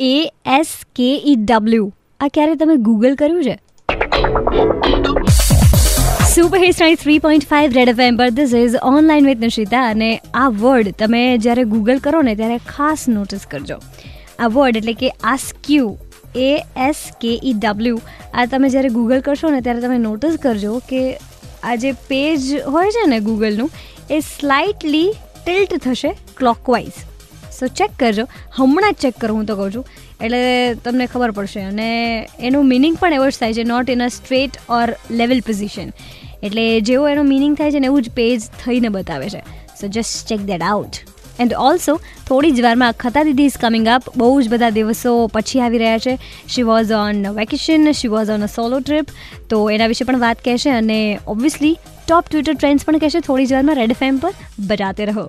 એ S કે E W આ ક્યારે તમે ગૂગલ કર્યું છે? Super hit night three point five Red F પર this is online with Nishita અને આ વર્ડ તમે જ્યારે ગૂગલ કરો ને ત્યારે ખાસ નોટિસ કરજો. આ વર્ડ એટલે કે આસ્ક્યુ એ એસ કે ઈ ડબલ્યુ આ તમે જ્યારે ગૂગલ કરશો ને ત્યારે તમે નોટિસ કરજો કે આ જે પેજ હોય છે ને ગૂગલનું એ સ્લાઇટલી ટિલ્ટ થશે ક્લોકવાઇઝ સો ચેક કરજો. હમણાં જ ચેક કરો, હું તો કહું છું. એટલે તમને ખબર પડશે. અને એનું મિનિંગ પણ એવો જ થાય છે not in a straight or level position એટલે જેવો એનો મિનિંગ થાય છે ને, એવું જ પેજ થઈને બતાવે છે. So just check that out and also થોડી જ વારમાં ખતા દીદી ઇઝ કમિંગ અપ બહુ જ બધા દિવસો પછી આવી રહ્યા છે. She was on vacation she was on a solo trip તો એના વિશે પણ વાત કહેશે અને ઓબ્વિયસલી ટોપ ટ્વિટર ટ્રેન્ડ્સ પણ કહેશે. થોડી જ વારમાં રેડ ફેમ પર બજાતે રહો.